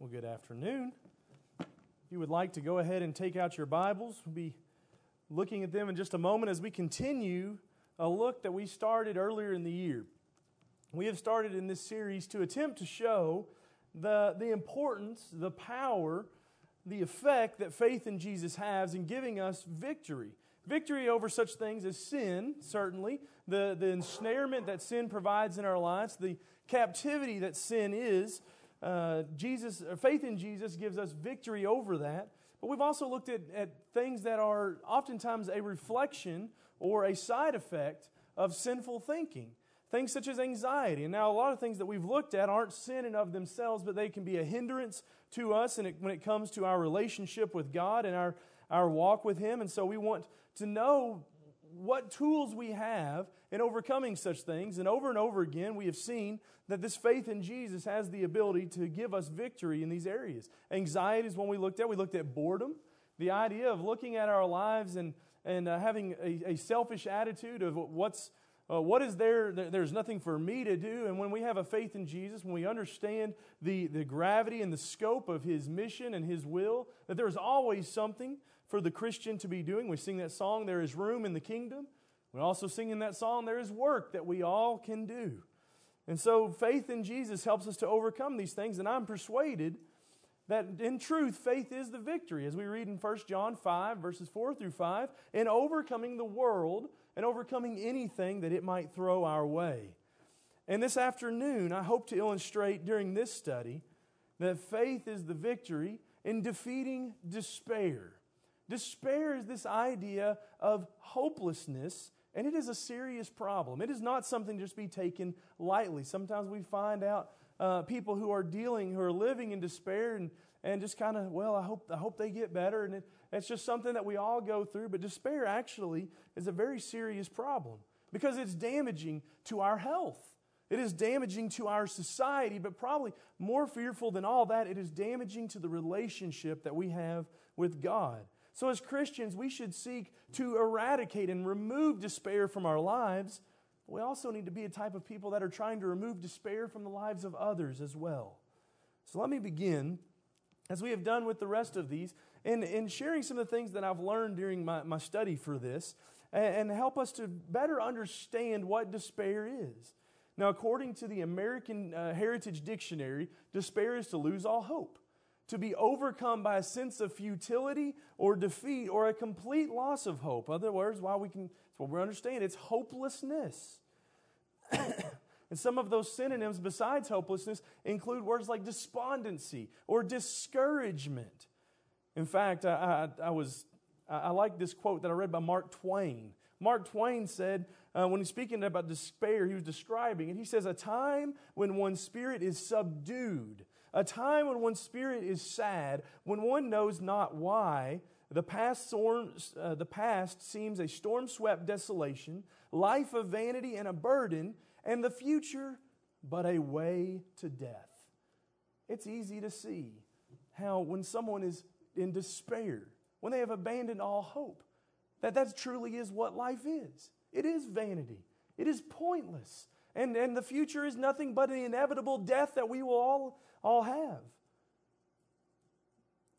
Well, good afternoon. If you would like to go ahead and take out your Bibles, we'll be looking at them in just a moment as we continue a look that we started earlier in the year. We have started in this series to attempt to show the, the importance, the power, the effect that faith in Jesus has in giving us victory. Victory over such things as sin, certainly, the, the ensnarement that sin provides in our lives, the captivity that sin is uh, Jesus, uh, faith in Jesus gives us victory over that. But we've also looked at, at things that are oftentimes a reflection or a side effect of sinful thinking. Things such as anxiety. And now, a lot of things that we've looked at aren't sin in of themselves, but they can be a hindrance to us and when it comes to our relationship with God and our, our walk with Him. And so, we want to know what tools we have in overcoming such things. And over and over again, we have seen that this faith in Jesus has the ability to give us victory in these areas. Anxiety is one we looked at. We looked at boredom, the idea of looking at our lives and, and uh, having a, a, selfish attitude of what's. Uh, what is there? There's nothing for me to do. And when we have a faith in Jesus, when we understand the, the gravity and the scope of His mission and His will, that there's always something for the Christian to be doing. We sing that song, There is Room in the Kingdom. We also sing in that song, There is Work that we all can do. And so faith in Jesus helps us to overcome these things. And I'm persuaded that in truth, faith is the victory, as we read in 1 John 5, verses 4 through 5, in overcoming the world and overcoming anything that it might throw our way. And this afternoon, I hope to illustrate during this study that faith is the victory in defeating despair. Despair is this idea of hopelessness, and it is a serious problem. It is not something to just be taken lightly. Sometimes we find out uh, people who are dealing, who are living in despair, and, and just kind of, well, I hope, I hope they get better. And it, it's just something that we all go through. But despair actually is a very serious problem because it's damaging to our health. It is damaging to our society, but probably more fearful than all that, it is damaging to the relationship that we have with God. So, as Christians, we should seek to eradicate and remove despair from our lives. We also need to be a type of people that are trying to remove despair from the lives of others as well. So, let me begin, as we have done with the rest of these, in, in sharing some of the things that I've learned during my, my study for this and, and help us to better understand what despair is. Now, according to the American uh, Heritage Dictionary, despair is to lose all hope to be overcome by a sense of futility or defeat or a complete loss of hope. Other words, why we can, that's what we understand, it's hopelessness. and some of those synonyms besides hopelessness include words like despondency or discouragement. In fact, I, I, I was I like this quote that I read by Mark Twain. Mark Twain said, uh, when he's speaking about despair, he was describing it. He says, A time when one's spirit is subdued, a time when one's spirit is sad, when one knows not why. The past, uh, the past seems a storm swept desolation, life of vanity and a burden, and the future but a way to death. It's easy to see how when someone is in despair, when they have abandoned all hope, that that truly is what life is. It is vanity. It is pointless. And, and the future is nothing but an inevitable death that we will all, all have.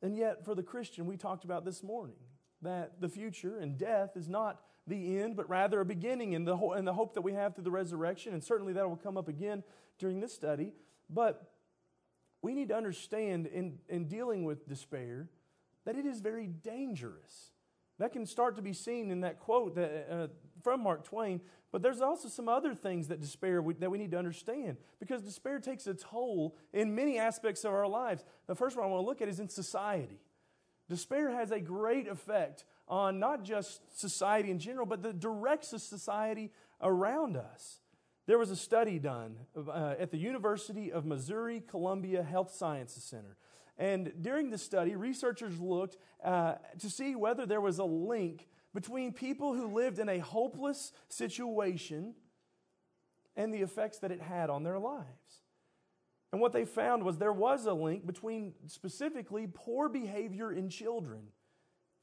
And yet, for the Christian, we talked about this morning that the future and death is not the end, but rather a beginning and the, ho- and the hope that we have through the resurrection. And certainly that will come up again during this study. But we need to understand in, in dealing with despair that it is very dangerous. That can start to be seen in that quote that, uh, from Mark Twain. But there's also some other things that despair we, that we need to understand because despair takes a toll in many aspects of our lives. The first one I want to look at is in society. Despair has a great effect on not just society in general, but the directs of society around us. There was a study done uh, at the University of Missouri Columbia Health Sciences Center. And during the study, researchers looked uh, to see whether there was a link between people who lived in a hopeless situation and the effects that it had on their lives. And what they found was there was a link between specifically poor behavior in children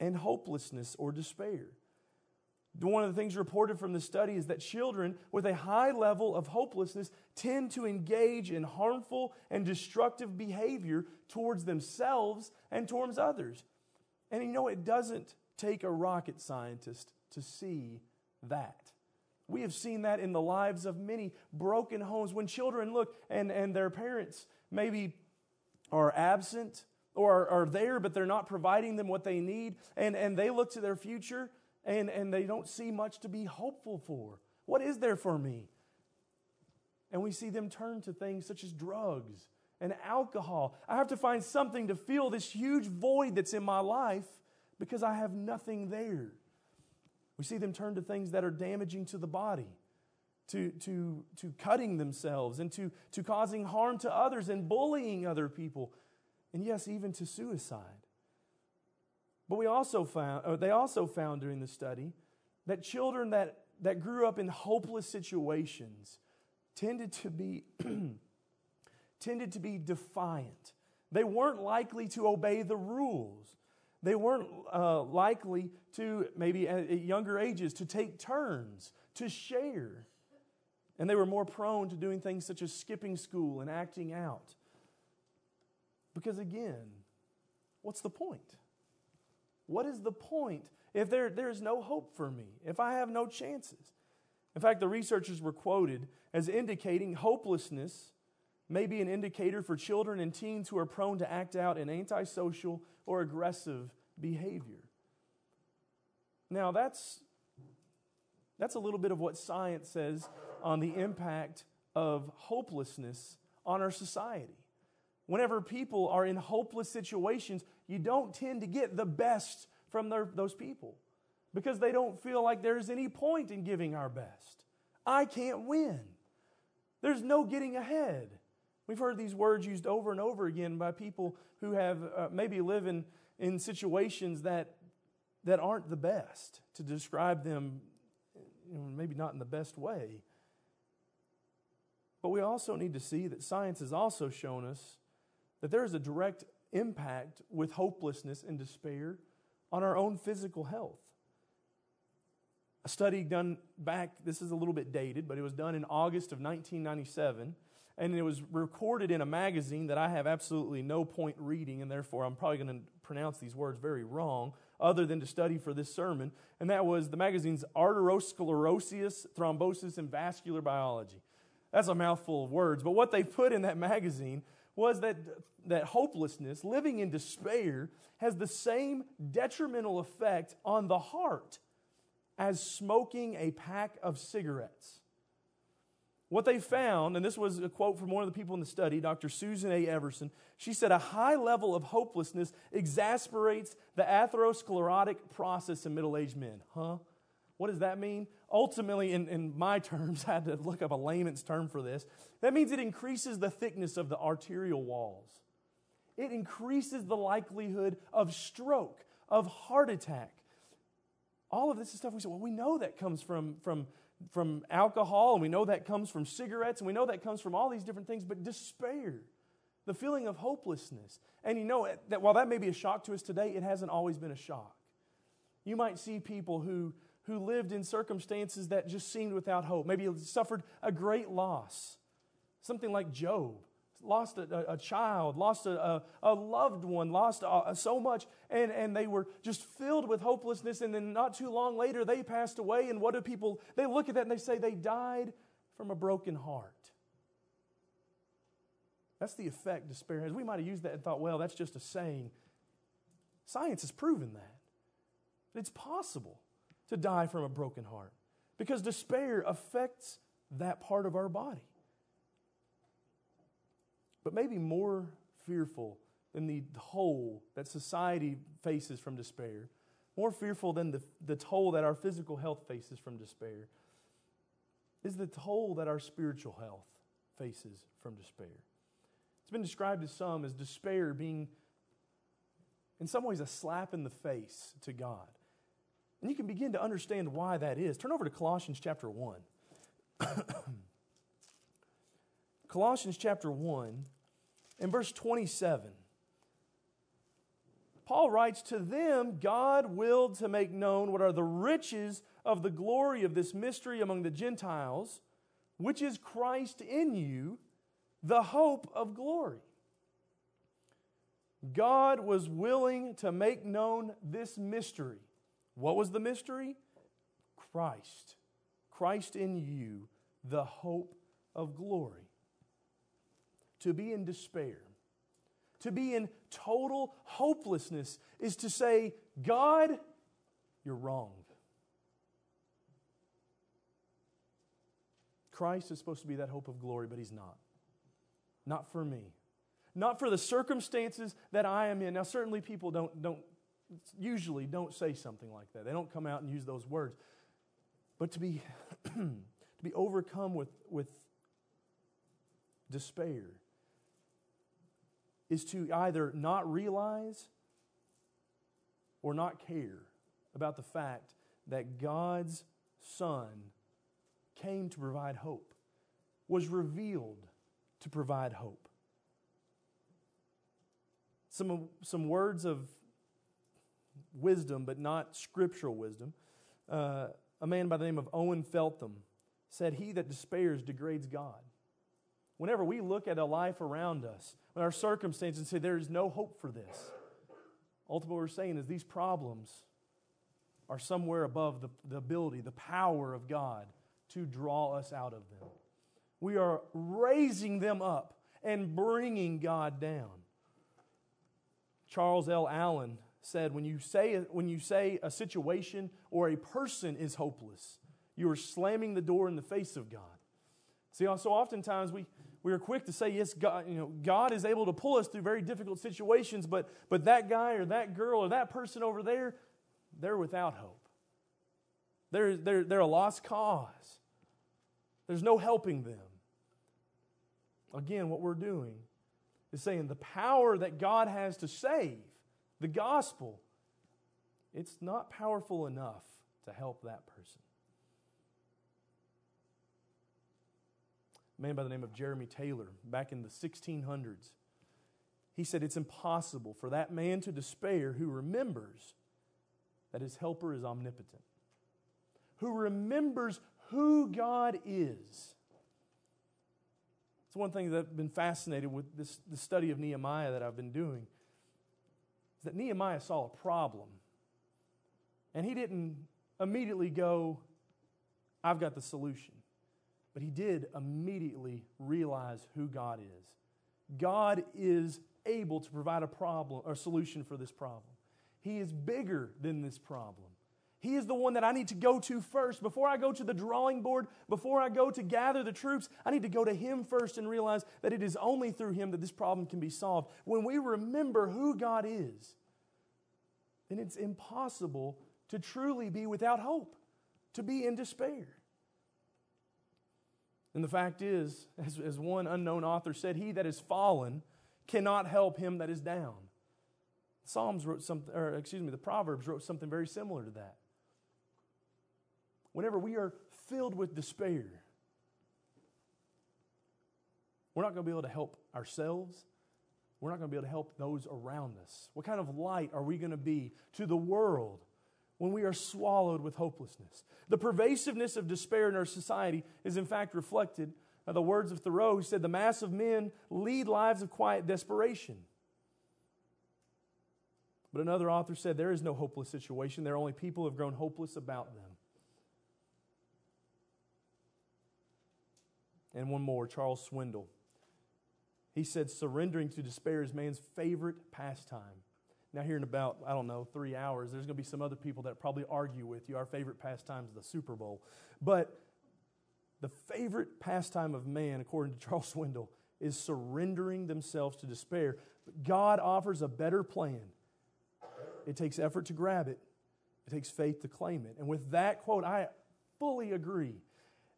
and hopelessness or despair. one of the things reported from the study is that children with a high level of hopelessness tend to engage in harmful and destructive behavior towards themselves and towards others. And you know, it doesn't take a rocket scientist to see that. We have seen that in the lives of many broken homes when children look and, and their parents maybe are absent or are there, but they're not providing them what they need, and, and they look to their future and, and they don't see much to be hopeful for. What is there for me? And we see them turn to things such as drugs and alcohol. I have to find something to fill this huge void that's in my life because I have nothing there. We see them turn to things that are damaging to the body, to, to, to cutting themselves, and to, to causing harm to others and bullying other people, and yes, even to suicide. But we also found, they also found during the study that children that, that grew up in hopeless situations tended to be, tended to be defiant. They weren't likely to obey the rules. They weren't uh, likely to, maybe at, younger ages, to take turns, to share. And they were more prone to doing things such as skipping school and acting out. Because again, what's the point? What is the point if there, there is no hope for me, if I have no chances? In fact, the researchers were quoted as indicating hopelessness may be an indicator for children and teens who are prone to act out in antisocial or aggressive behavior. Now, that's, that's a little bit of what science says on the impact of hopelessness on our society. Whenever people are in hopeless situations, you don't tend to get the best from their, those people because they don't feel like there's any point in giving our best. I can't win. There's no getting ahead. We've heard these words used over and over again by people who have uh, maybe live in, in situations that, that aren't the best to describe them, you know, maybe not in the best way. But we also need to see that science has also shown us that there is a direct impact with hopelessness and despair on our own physical health. A study done back, this is a little bit dated, but it was done in August of 1997 and it was recorded in a magazine that I have absolutely no point reading, and therefore I'm probably going to pronounce these words very wrong, other than to study for this sermon. And that was the magazine's Arteriosclerosis, Thrombosis, and Vascular Biology. That's a mouthful of words, but what they put in that magazine was that, that hopelessness, living in despair, has the same detrimental effect on the heart as smoking a pack of cigarettes. What they found, and this was a quote from one of the people in the study, Dr. Susan A. Everson, she said, A high level of hopelessness exasperates the atherosclerotic process in middle aged men. Huh? What does that mean? Ultimately, in, in my terms, I had to look up a layman's term for this. That means it increases the thickness of the arterial walls, it increases the likelihood of stroke, of heart attack. All of this is stuff we say, well, we know that comes from, from from alcohol, and we know that comes from cigarettes, and we know that comes from all these different things, but despair, the feeling of hopelessness. And you know that while that may be a shock to us today, it hasn't always been a shock. You might see people who, who lived in circumstances that just seemed without hope, maybe suffered a great loss, something like Job lost a, a child, lost a, a, a, loved one, lost a, so much, and, and they were just filled with hopelessness. And then not too long later, they passed away. And what do people, they look at that and they say they died from a broken heart. That's the effect despair has. We might have used that and thought, well, that's just a saying. Science has proven that. It's possible to die from a broken heart because despair affects that part of our body. But maybe more fearful than the toll that society faces from despair, more fearful than the, the toll that our physical health faces from despair, is the toll that our spiritual health faces from despair. It's been described to some as despair being, in some ways, a slap in the face to God. And you can begin to understand why that is. Turn over to Colossians chapter 1. Colossians chapter 1 in verse 27, Paul writes, To them God willed to make known what are the riches of the glory of this mystery among the Gentiles, which is Christ in you, the hope of glory. God was willing to make known this mystery. What was the mystery? Christ. Christ in you, the hope of glory. To be in despair, to be in total hopelessness, is to say, God, you're wrong. Christ is supposed to be that hope of glory, but He's not. Not for me. Not for the circumstances that I am in. Now, certainly people don't, don't usually don't say something like that. They don't come out and use those words. But to be, to be overcome with, with despair is to either not realize or not care about the fact that God's Son came to provide hope, was revealed to provide hope. Some, some words of wisdom, but not scriptural wisdom. Uh, a man by the name of Owen Feltham said, He that despairs degrades God. Whenever we look at a life around us, when our circumstances and say there is no hope for this, ultimately what we're saying is these problems are somewhere above the, the ability, the power of God to draw us out of them. We are raising them up and bringing God down. Charles L. Allen said when you say, when you say a situation or a person is hopeless, you are slamming the door in the face of God. See, so oftentimes we, we are quick to say, yes, God, you know, God is able to pull us through very difficult situations, but, but that guy or that girl or that person over there, they're without hope. They're, they're, they're a lost cause. There's no helping them. Again, what we're doing is saying the power that God has to save, the gospel, it's not powerful enough to help that person. Man by the name of Jeremy Taylor, back in the 1600s, he said it's impossible for that man to despair who remembers that his helper is omnipotent, who remembers who God is. It's one thing that I've been fascinated with this the study of Nehemiah that I've been doing. Is that Nehemiah saw a problem. And he didn't immediately go, I've got the solution. But he did immediately realize who God is. God is able to provide a problem or solution for this problem. He is bigger than this problem. He is the one that I need to go to first. Before I go to the drawing board, before I go to gather the troops, I need to go to Him first and realize that it is only through Him that this problem can be solved. When we remember who God is, then it's impossible to truly be without hope, to be in despair. And the fact is, as, as one unknown author said, he that is fallen cannot help him that is down. Psalms wrote something, or excuse me, the Proverbs wrote something very similar to that whenever we are filled with despair, we're not going to be able to help ourselves. We're not going to be able to help those around us. What kind of light are we going to be to the world when we are swallowed with hopelessness? The pervasiveness of despair in our society is, in fact, reflected by the words of Thoreau, who said, The mass of men lead lives of quiet desperation. But another author said, There is no hopeless situation. There are only people who have grown hopeless about them. And one more, Charles Swindoll. He said, surrendering to despair is man's favorite pastime. Now, here in about, I don't know, three hours, there's going to be some other people that probably argue with you. Our favorite pastime is the Super Bowl. But the favorite pastime of man, according to Charles Swindoll, is surrendering themselves to despair. But God offers a better plan. It takes effort to grab it, it takes faith to claim it. And with that quote, I fully agree.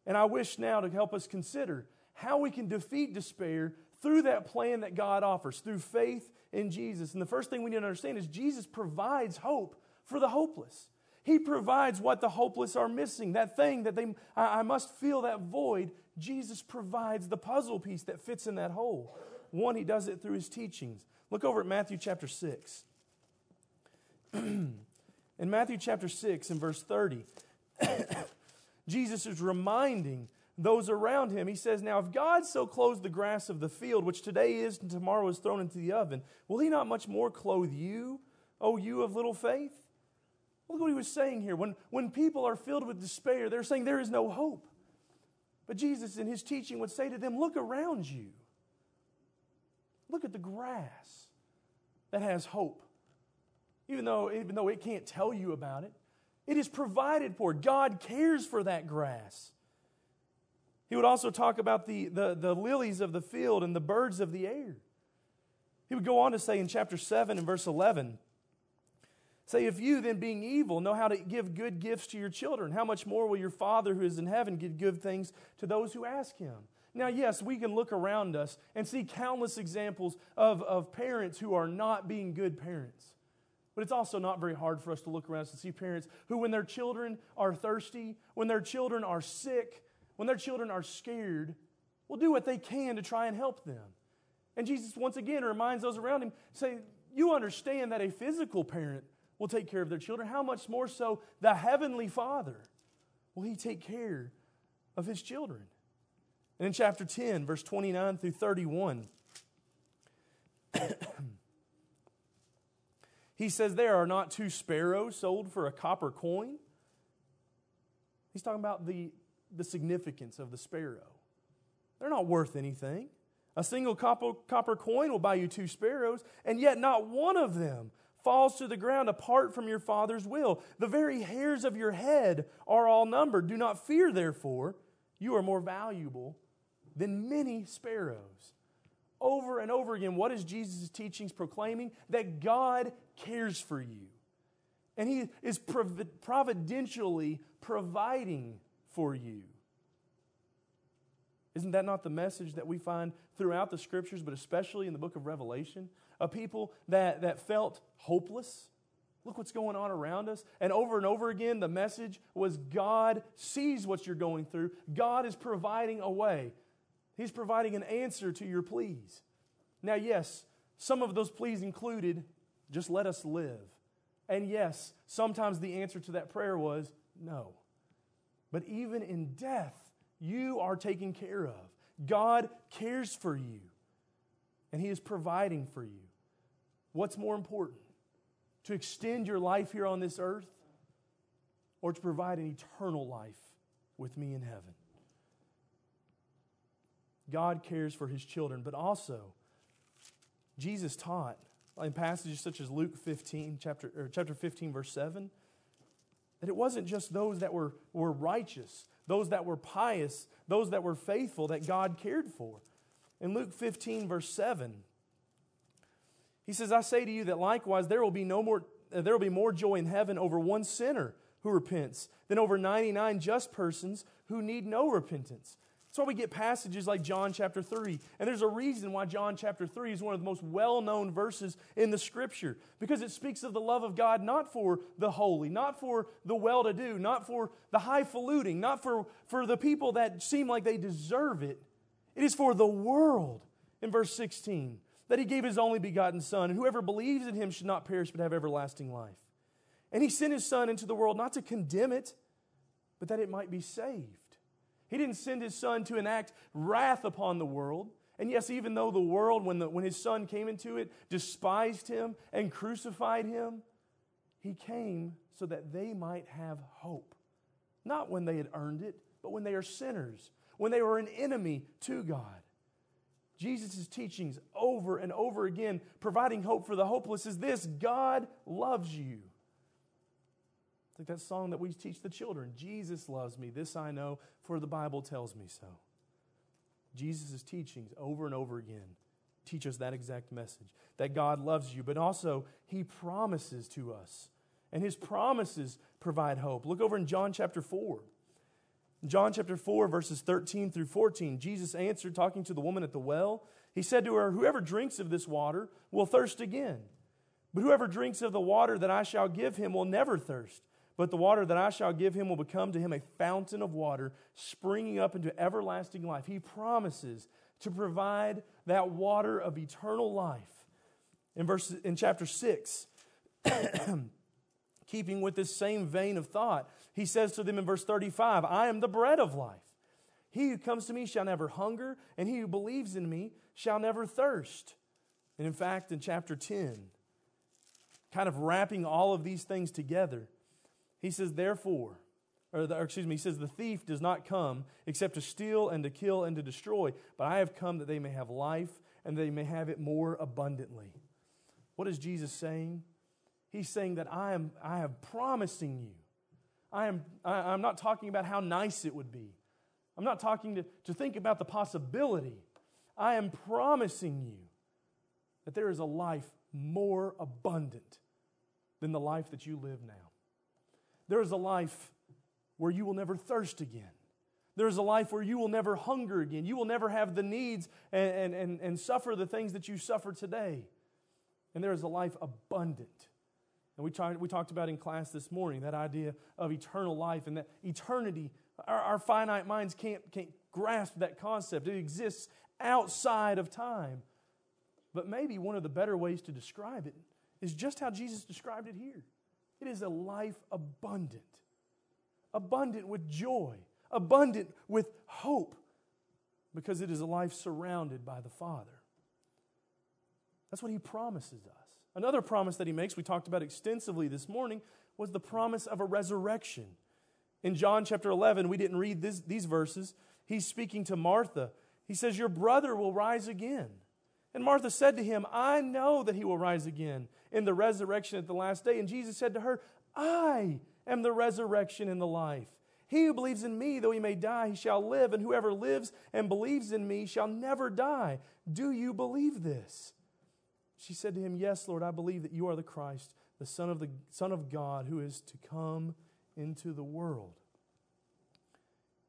And I wish now to help us consider how we can defeat despair through that plan that God offers, through faith in Jesus. And the first thing we need to understand is Jesus provides hope for the hopeless. He provides what the hopeless are missing. That thing that they, I, I must feel that void. Jesus provides the puzzle piece that fits in that hole. One, he does it through his teachings. Look over at Matthew chapter 6. in Matthew chapter 6 and verse 30, Jesus is reminding those around him. He says, Now, if God so clothes the grass of the field, which today is and tomorrow is thrown into the oven, will he not much more clothe you, O you of little faith? Look what he was saying here. When, when people are filled with despair, they're saying there is no hope. But Jesus, in his teaching, would say to them, Look around you. Look at the grass that has hope. Even though, even though it can't tell you about it, it is provided for. God cares for that grass. He would also talk about the, the, the lilies of the field and the birds of the air. He would go on to say in chapter 7 and verse 11, Say, if you, then being evil, know how to give good gifts to your children, how much more will your Father who is in heaven give good things to those who ask him? Now, yes, we can look around us and see countless examples of, of parents who are not being good parents. But it's also not very hard for us to look around us and see parents who, when their children are thirsty, when their children are sick, when their children are scared, will do what they can to try and help them. And Jesus, once again, reminds those around him, say, You understand that a physical parent will take care of their children, how much more so the Heavenly Father will He take care of His children? And in chapter 10, verse 29 through 31, he says, There are not two sparrows sold for a copper coin. He's talking about the, the significance of the sparrow. They're not worth anything. A single copper, coin will buy you two sparrows, and yet not one of them falls to the ground apart from your Father's will. The very hairs of your head are all numbered. Do not fear, therefore, you are more valuable than many sparrows. Over and over again, what is Jesus' teachings proclaiming? That God cares for you. And He is providentially providing for you. Isn't that not the message that we find throughout the scriptures, but especially in the book of Revelation? A people that, that felt hopeless. Look what's going on around us. And over and over again, the message was God sees what you're going through. God is providing a way, He's providing an answer to your pleas. Now, yes, some of those pleas included just let us live. And yes, sometimes the answer to that prayer was no. But even in death, you are taken care of. God cares for you, and He is providing for you. What's more important? To extend your life here on this earth or to provide an eternal life with me in heaven? God cares for his children, but also Jesus taught in passages such as Luke 15, chapter, or chapter 15, verse 7, that it wasn't just those that were, were righteous, those that were pious, those that were faithful that God cared for. In Luke 15, verse 7, he says, I say to you that likewise there will be no more uh, there will be more joy in heaven over one sinner who repents than over 99 just persons who need no repentance. That's why we get passages like John chapter 3. And there's a reason why John chapter 3 is one of the most well known verses in the scripture. Because it speaks of the love of God not for the holy, not for the well to do, not for the highfalutin, not for, for the people that seem like they deserve it. It is for the world. In verse 16, that he gave his only begotten Son, and whoever believes in him should not perish but have everlasting life. And he sent his Son into the world not to condemn it, but that it might be saved. He didn't send his Son to enact wrath upon the world. And yes, even though the world, when, the, when his Son came into it, despised him and crucified him, he came so that they might have hope. Not when they had earned it, but when they are sinners, when they were an enemy to God. Jesus' teachings over and over again, providing hope for the hopeless, is this God loves you. Like that song that we teach the children Jesus loves me. This I know, for the Bible tells me so. Jesus' teachings over and over again teach us that exact message that God loves you, but also He promises to us. And His promises provide hope. Look over in John chapter 4. John chapter 4, verses 13 through 14, Jesus answered, talking to the woman at the well. He said to her, Whoever drinks of this water will thirst again. But whoever drinks of the water that I shall give him will never thirst. But the water that I shall give him will become to him a fountain of water, springing up into everlasting life. He promises to provide that water of eternal life. In, verse, in chapter 6, Keeping with this same vein of thought, he says to them in verse 35 I am the bread of life. He who comes to me shall never hunger, and he who believes in me shall never thirst. And in fact, in chapter 10, kind of wrapping all of these things together, he says, Therefore, or, the, or, excuse me, he says, The thief does not come except to steal and to kill and to destroy, but I have come that they may have life and they may have it more abundantly. What is Jesus saying? He's saying that I am, I am promising you. I am, I, I'm not talking about how nice it would be. I'm not talking to, to think about the possibility. I am promising you that there is a life more abundant than the life that you live now. There is a life where you will never thirst again. There's a life where you will never hunger again. You will never have the needs and, and, and, and suffer the things that you suffer today. And there is a life abundant. And we, tried, we talked about in class this morning that idea of eternal life and that eternity, our, our finite minds can't, can't grasp that concept. It exists outside of time. But maybe one of the better ways to describe it is just how Jesus described it here. It is a life abundant, abundant with joy, abundant with hope, because it is a life surrounded by the Father. That's what He promises us. Another promise that He makes, we talked about extensively this morning, was the promise of a resurrection. In John chapter 11, we didn't read this, these verses. He's speaking to Martha. He says, Your brother will rise again. And Martha said to him, I know that he will rise again in the resurrection at the last day. And Jesus said to her, I am the resurrection and the life. He who believes in me, though he may die, he shall live, and whoever lives and believes in me shall never die. Do you believe this? She said to him, Yes, Lord, I believe that you are the Christ, the Son of, the, Son of God, who is to come into the world.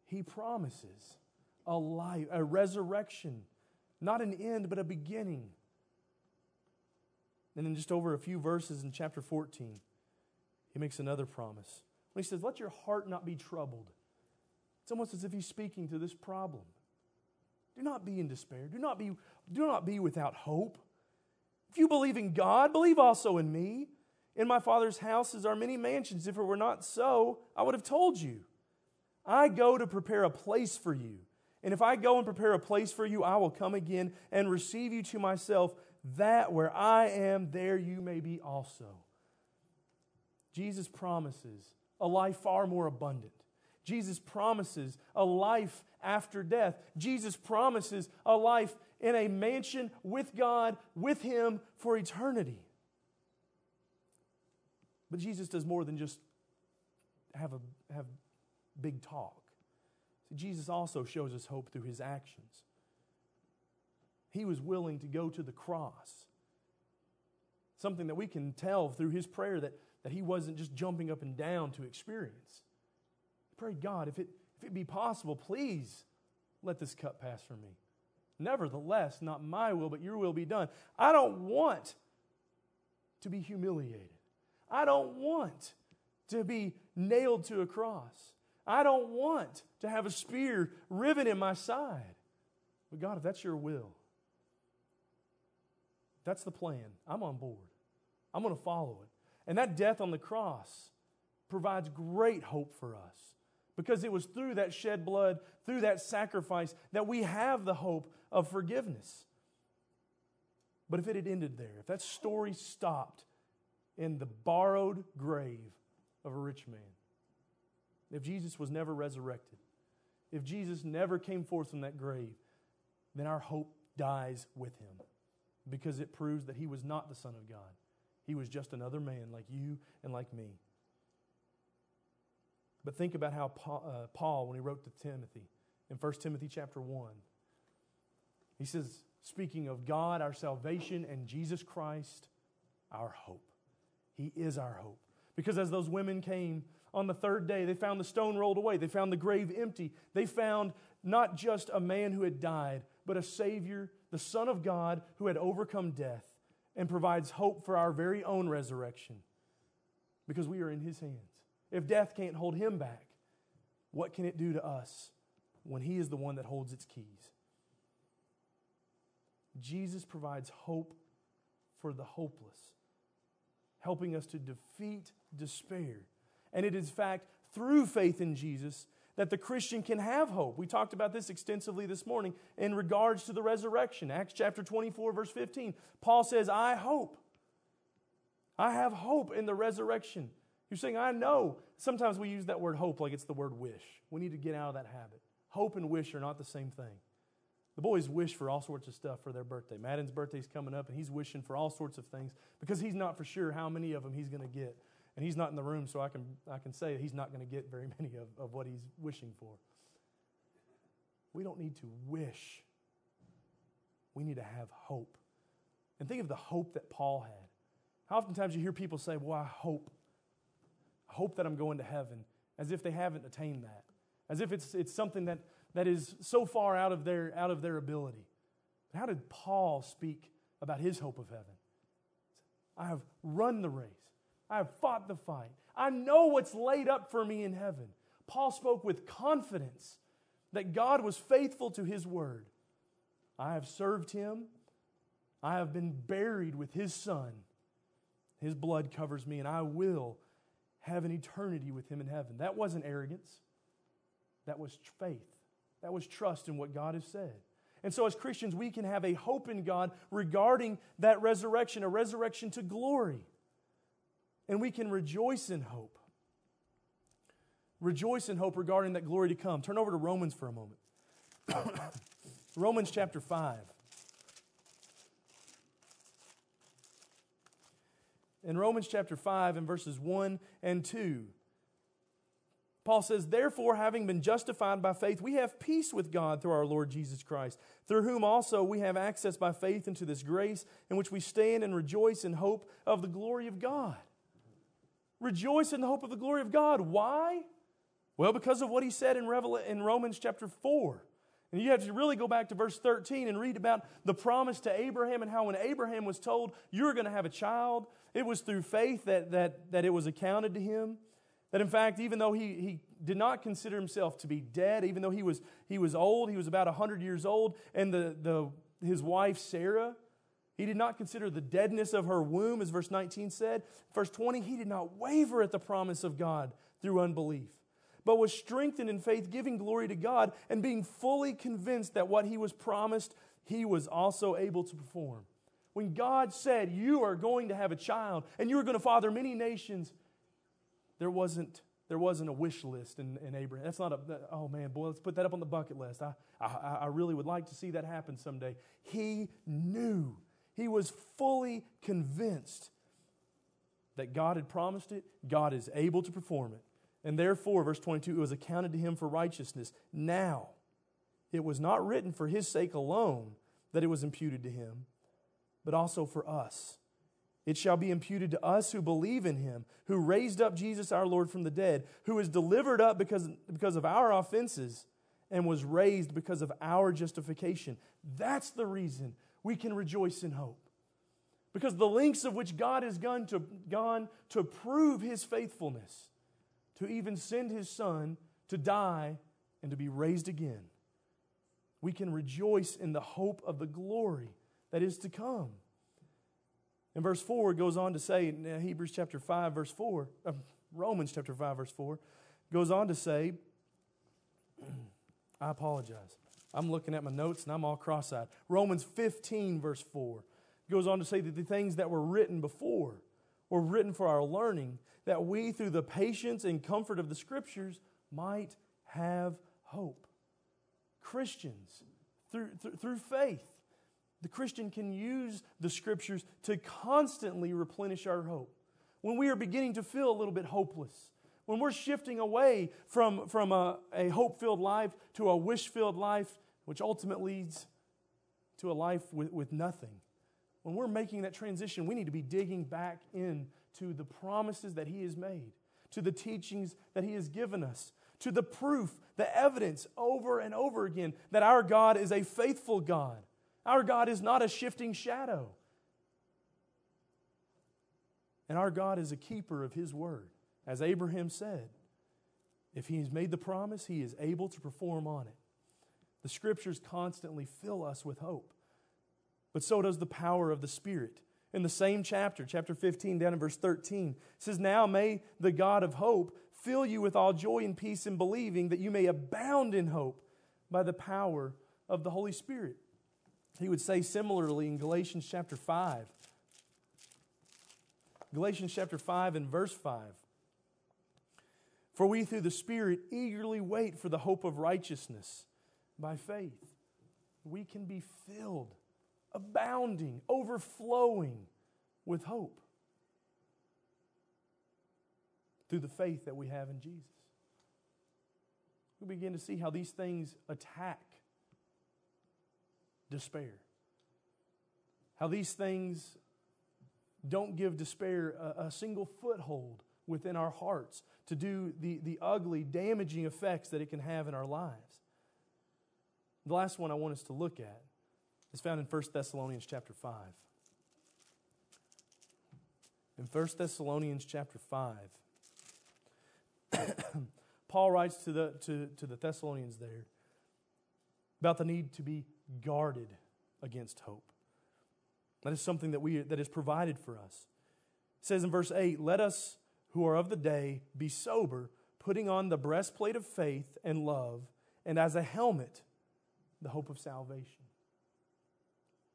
He promises a life, a resurrection not an end, but a beginning. And then, just over a few verses in chapter 14, he makes another promise. When he says, Let your heart not be troubled. It's almost as if he's speaking to this problem. Do not be in despair. Do not be, do not be without hope. If you believe in God, believe also in me. In my Father's houses are many mansions. If it were not so, I would have told you. I go to prepare a place for you. And if I go and prepare a place for you, I will come again and receive you to myself, that where I am, there you may be also. Jesus promises a life far more abundant. Jesus promises a life after death. Jesus promises a life in a mansion with God, with Him for eternity. But Jesus does more than just have, a, have big talk. Jesus also shows us hope through his actions. He was willing to go to the cross. Something that we can tell through his prayer that, that he wasn't just jumping up and down to experience. Pray, God, if it, if it be possible, please let this cup pass from me. Nevertheless, not my will, but your will be done. I don't want to be humiliated. I don't want to be nailed to a cross. I don't want to have a spear riven in my side. But God, if that's your will, that's the plan. I'm on board. I'm going to follow it. And that death on the cross provides great hope for us because it was through that shed blood, through that sacrifice, that we have the hope of forgiveness. But if it had ended there, if that story stopped in the borrowed grave of a rich man, if Jesus was never resurrected, if Jesus never came forth from that grave, then our hope dies with him because it proves that he was not the Son of God. He was just another man like you and like me. But think about how uh, Paul, when he wrote to Timothy in 1 Timothy chapter 1, he says, speaking of God, our salvation, and Jesus Christ, our hope. He is our hope. Because as those women came on the third day, they found the stone rolled away. They found the grave empty. They found not just a man who had died, but a Savior, the Son of God, who had overcome death and provides hope for our very own resurrection because we are in His hands. If death can't hold Him back, what can it do to us when He is the one that holds its keys? Jesus provides hope for the hopeless. helping us to defeat despair. And it is, in fact, through faith in Jesus that the Christian can have hope. We talked about this extensively this morning in regards to the resurrection. Acts chapter 24, verse 15. Paul says, I hope. I have hope in the resurrection. You're saying, I know. Sometimes we use that word hope like it's the word wish. We need to get out of that habit. Hope and wish are not the same thing. The boys wish for all sorts of stuff for their birthday. Madden's birthday's coming up, and he's wishing for all sorts of things because he's not for sure how many of them he's going to get. And he's not in the room, so I can, I can say he's not going to get very many of, of what he's wishing for. We don't need to wish, we need to have hope. And think of the hope that Paul had. How oftentimes you hear people say, Well, I hope. I hope that I'm going to heaven, as if they haven't attained that, as if it's, it's something that, that is so far out of, their, out of their ability. How did Paul speak about his hope of heaven? I have run the race. I have fought the fight. I know what's laid up for me in heaven. Paul spoke with confidence that God was faithful to his word. I have served him. I have been buried with his son. His blood covers me, and I will have an eternity with him in heaven. That wasn't arrogance, that was faith. That was trust in what God has said. And so, as Christians, we can have a hope in God regarding that resurrection, a resurrection to glory and we can rejoice in hope. Rejoice in hope regarding that glory to come. Turn over to Romans for a moment. Romans chapter 5. In Romans chapter 5 and verses 1 and 2, Paul says, Therefore, having been justified by faith, we have peace with God through our Lord Jesus Christ, through whom also we have access by faith into this grace in which we stand and rejoice in hope of the glory of God. Rejoice in the hope of the glory of God. Why? Well, because of what he said in, Romans chapter 4. And you have to really go back to verse 13 and read about the promise to Abraham and how when Abraham was told, You're going to have a child, it was through faith that, that, that it was accounted to him. That in fact, even though he, he did not consider himself to be dead, even though he was, he was old, he was about 100 years old, and the, the, his wife Sarah, he did not consider the deadness of her womb, as verse 19 said. Verse 20, he did not waver at the promise of God through unbelief, but was strengthened in faith, giving glory to God, and being fully convinced that what he was promised, he was also able to perform. When God said, You are going to have a child and you are going to father many nations, there wasn't there wasn't a wish list in, in Abraham. That's not a, oh man, boy, let's put that up on the bucket list. I, I, I really would like to see that happen someday. He knew he was fully convinced that God had promised it, God is able to perform it. And therefore, verse 22, it was accounted to him for righteousness. Now, it was not written for his sake alone that it was imputed to him, but also for us. It shall be imputed to us who believe in him, who raised up Jesus our Lord from the dead, who was delivered up because, because of our offenses and was raised because of our justification. That's the reason we can rejoice in hope. Because the lengths of which God has gone to, gone to prove his faithfulness, to even send his son to die and to be raised again, we can rejoice in the hope of the glory that is to come. In verse 4, it goes on to say, in Hebrews chapter 5, verse 4, uh, Romans chapter 5, verse 4, goes on to say, I apologize. I'm looking at my notes and I'm all cross eyed. Romans 15, verse 4, goes on to say that the things that were written before were written for our learning, that we, through the patience and comfort of the Scriptures, might have hope. Christians, through, through, through faith, the Christian can use the Scriptures to constantly replenish our hope. When we are beginning to feel a little bit hopeless, when we're shifting away from, from a, a hope filled life to a wish filled life, which ultimately leads to a life with, with nothing. When we're making that transition, we need to be digging back into the promises that He has made, to the teachings that He has given us, to the proof, the evidence over and over again that our God is a faithful God. Our God is not a shifting shadow. And our God is a keeper of His word. As Abraham said, if He's made the promise, He is able to perform on it. The scriptures constantly fill us with hope, but so does the power of the Spirit. in the same chapter, chapter 15, down in verse 13. It says, Now may the God of hope fill you with all joy and peace in believing that you may abound in hope by the power of the Holy Spirit. He would say similarly in Galatians chapter 5. Galatians chapter 5 and verse 5. For we through the Spirit eagerly wait for the hope of righteousness by faith. We can be filled, abounding, overflowing with hope through the faith that we have in Jesus. We begin to see how these things attack despair. How these things don't give despair a, a, single foothold within our hearts to do the, the ugly, damaging effects that it can have in our lives. The last one I want us to look at is found in 1 Thessalonians chapter 5. In 1 Thessalonians chapter 5, Paul writes to the, to, to the Thessalonians there about the need to be guarded against hope. That is something that, we, that is provided for us. It says in verse 8, Let us who are of the day be sober, putting on the breastplate of faith and love, and as a helmet, the hope of salvation.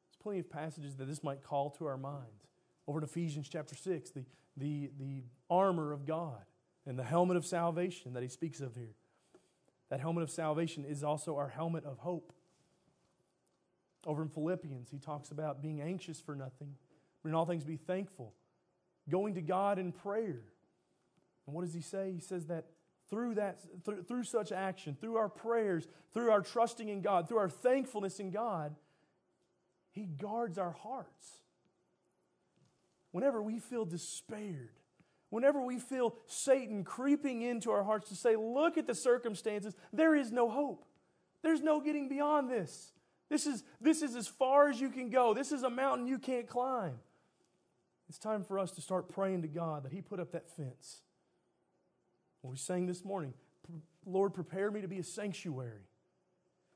There's plenty of passages that this might call to our minds. Over in Ephesians chapter 6, the, the, the armor of God and the helmet of salvation that he speaks of here. That helmet of salvation is also our helmet of hope. Over in Philippians, he talks about being anxious for nothing, but in all things be thankful, going to God in prayer. And what does he say? He says that through that through, through such action, through our prayers, through our trusting in God, through our thankfulness in God, he guards our hearts. Whenever we feel despaired, whenever we feel Satan creeping into our hearts to say, look at the circumstances, there is no hope. There's no getting beyond this. This is, this is as far as you can go. This is a mountain you can't climb. It's time for us to start praying to God that He put up that fence. What we sang this morning, Lord, prepare me to be a sanctuary.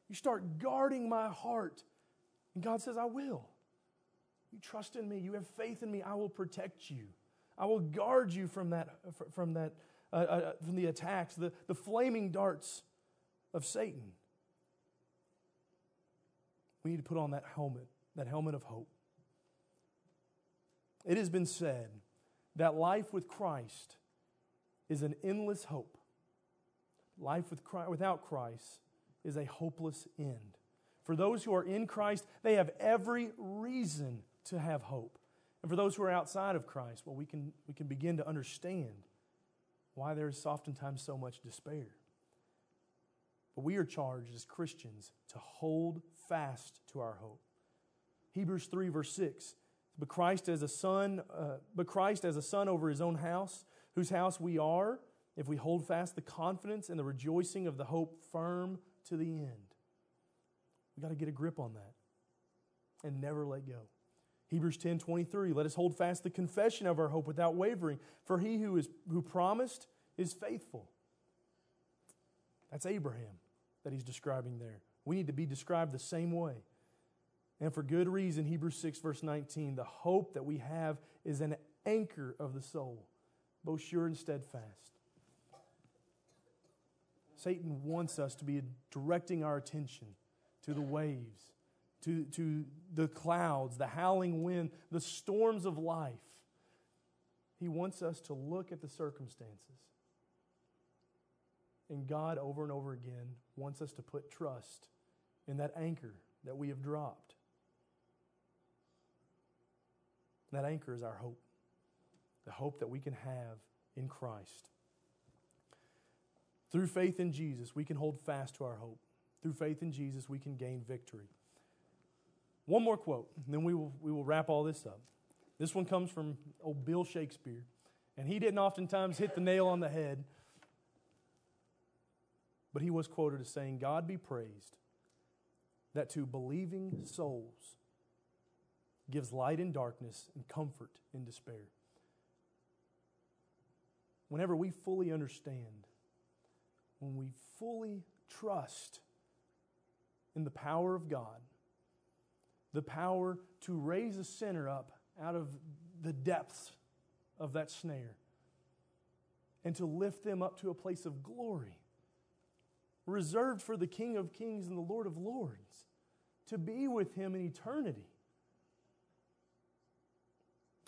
You start guarding my heart. And God says, I will. You trust in me. You have faith in me. I will protect you. I will guard you from that, from that, uh, uh, from the attacks, the, the flaming darts of Satan. We need to put on that helmet, that helmet of hope. It has been said that life with Christ is an endless hope. Life with Christ, without Christ is a hopeless end. For those who are in Christ, they have every reason to have hope. And for those who are outside of Christ, well, we can, we can begin to understand why there is oftentimes so much despair. But we are charged as Christians to hold fast to our hope. Hebrews 3, verse 6. But Christ as a son, uh, but Christ as a son over his own house, whose house we are, if we hold fast the confidence and the rejoicing of the hope firm to the end. We've got to get a grip on that and never let go. Hebrews 10 23, let us hold fast the confession of our hope without wavering, for he who, is, who promised is faithful. That's Abraham that he's describing there. We need to be described the same way. And for good reason, Hebrews 6, verse 19, the hope that we have is an anchor of the soul, both sure and steadfast. Satan wants us to be directing our attention to the waves, to, to the clouds, the howling wind, the storms of life. He wants us to look at the circumstances. And God, over and over again, wants us to put trust in that anchor that we have dropped. That anchor is our hope, the hope that we can have in Christ. Through faith in Jesus, we can hold fast to our hope. Through faith in Jesus, we can gain victory. One more quote, and then we will, we will wrap all this up. This one comes from old Bill Shakespeare, and he didn't oftentimes hit the nail on the head, but he was quoted as saying, God be praised that to believing souls gives light in darkness and comfort in despair. Whenever we fully understand, when we fully trust in the power of God, the power to raise a sinner up out of the depths of that snare and to lift them up to a place of glory reserved for the King of Kings and the Lord of Lords to be with him in eternity.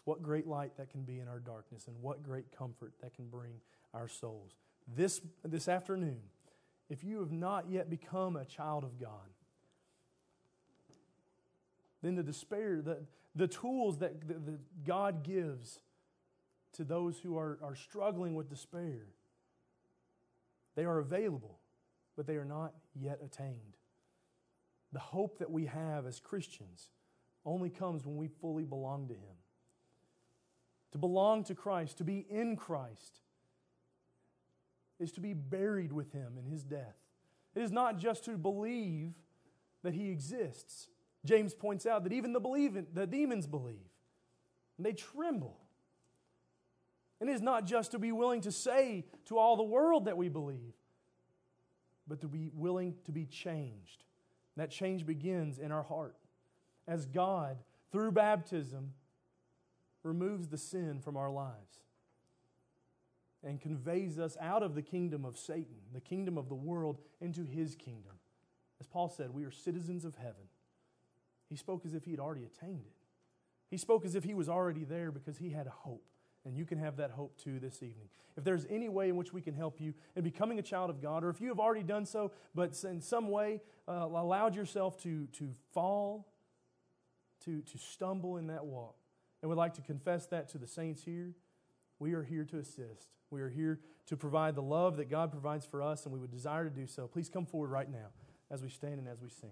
What great light that can be in our darkness, and what great comfort that can bring our souls. This, this afternoon, if you have not yet become a child of God, then the despair, the, the tools that, that, God gives to those who are, are struggling with despair, they are available, but they are not yet attained. The hope that we have as Christians only comes when we fully belong to Him. To belong to Christ, to be in Christ, is to be buried with Him in His death. It is not just to believe that He exists. James points out that even the, believe, the demons believe, and they tremble. And it is not just to be willing to say to all the world that we believe, but to be willing to be changed. That change begins in our heart as God, through baptism, removes the sin from our lives and conveys us out of the kingdom of Satan, the kingdom of the world, into his kingdom. As Paul said, we are citizens of heaven. He spoke as if he had already attained it. He spoke as if he was already there because he had hope. And you can have that hope too this evening. If there's any way in which we can help you in becoming a child of God, or if you have already done so, but in some way uh, allowed yourself to, to fall, to, to stumble in that walk, and we'd like to confess that to the saints here, we are here to assist. We are here to provide the love that God provides for us, and we would desire to do so. Please come forward right now as we stand and as we sing.